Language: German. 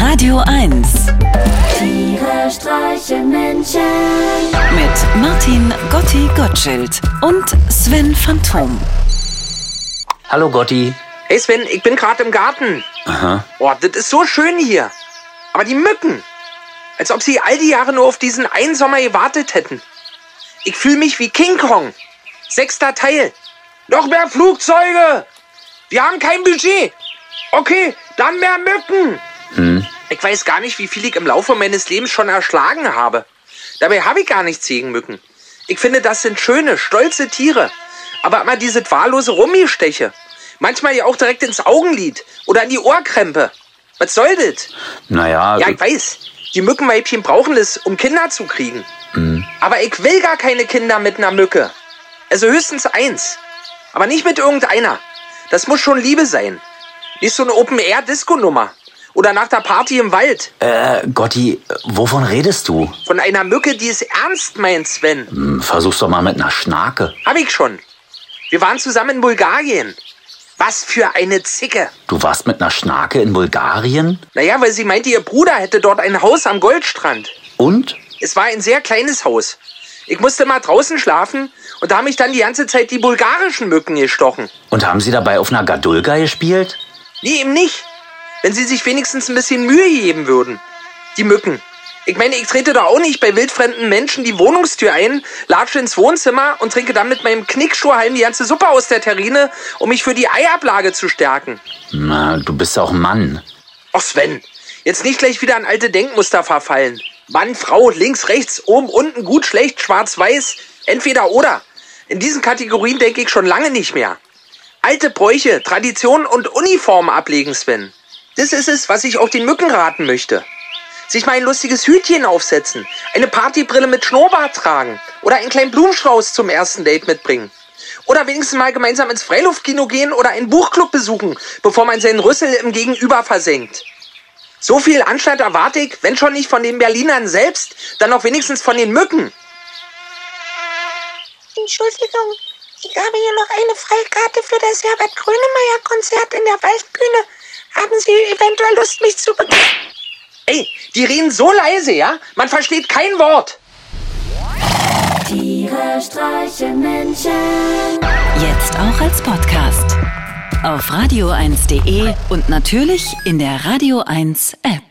Radio 1 Tiere streichen Menschen. mit Martin Gotti Gottschild und Sven Phantom. Hallo Gotti. Hey Sven, ich bin gerade im Garten. Aha. Oh, das ist so schön hier. Aber die Mücken. Als ob sie all die Jahre nur auf diesen einen Sommer gewartet hätten. Ich fühle mich wie King Kong. Sechster Teil. Noch mehr Flugzeuge. Wir haben kein Budget. Okay, dann mehr Mücken. Ich weiß gar nicht, wie viel ich im Laufe meines Lebens schon erschlagen habe. Dabei habe ich gar nichts gegen Mücken. Ich finde, das sind schöne, stolze Tiere. Aber immer dieses wahllose Rummigesteche. Manchmal ja auch direkt ins Augenlid oder in die Ohrkrempe. Was soll das? Naja, Ja, ich weiß. Die Mückenweibchen brauchen es, um Kinder zu kriegen. Aber ich will gar keine Kinder mit einer Mücke. Also höchstens eins. Aber nicht mit irgendeiner. Das muss schon Liebe sein. Nicht so eine Open-Air-Disco-Nummer. Oder nach der Party im Wald. äh, Gotti, wovon redest du? Von einer Mücke, die es ernst meint, Sven. Hm, Versuch's doch mal mit einer Schnake. Hab ich schon. Wir waren zusammen in Bulgarien. Was für eine Zicke. Du warst mit einer Schnake in Bulgarien? Naja, weil sie meinte, ihr Bruder hätte dort ein Haus am Goldstrand. Und? Es war ein sehr kleines Haus. Ich musste mal draußen schlafen und da haben mich dann die ganze Zeit die bulgarischen Mücken gestochen. Und haben sie dabei auf einer Gadulka gespielt? Nee, eben nicht. Wenn sie sich wenigstens ein bisschen Mühe geben würden. Die Mücken. Ich meine, ich trete doch auch nicht bei wildfremden Menschen die Wohnungstür ein, latsche ins Wohnzimmer und trinke dann mit meinem Knickschuhhalm die ganze Suppe aus der Terrine, um mich für die Eiablage zu stärken. Na, du bist auch Mann. Ach Sven, jetzt nicht gleich wieder an alte Denkmuster verfallen. Mann, Frau, links, rechts, oben, unten, gut, schlecht, schwarz, weiß, entweder oder. In diesen Kategorien denke ich schon lange nicht mehr. Alte Bräuche, Traditionen und Uniformen ablegen, Sven. Das ist es, was ich auch den Mücken raten möchte. Sich mal ein lustiges Hütchen aufsetzen, eine Partybrille mit Schnurrbart tragen oder einen kleinen Blumenstrauß zum ersten Date mitbringen. Oder wenigstens mal gemeinsam ins Freiluftkino gehen oder einen Buchclub besuchen, bevor man seinen Rüssel im Gegenüber versenkt. So viel Anstand erwarte ich, wenn schon nicht von den Berlinern selbst, dann auch wenigstens von den Mücken. Entschuldigung, ich habe hier noch eine Freikarte für das Herbert Grönemeyer Konzert in der Waldbühne. Haben Sie eventuell Lust, mich zu bekommen? Ey, die reden so leise, ja? Man versteht kein Wort. Tiere streichen Menschen. Jetzt auch als Podcast. Auf radio1.de und natürlich in der Radio 1 App.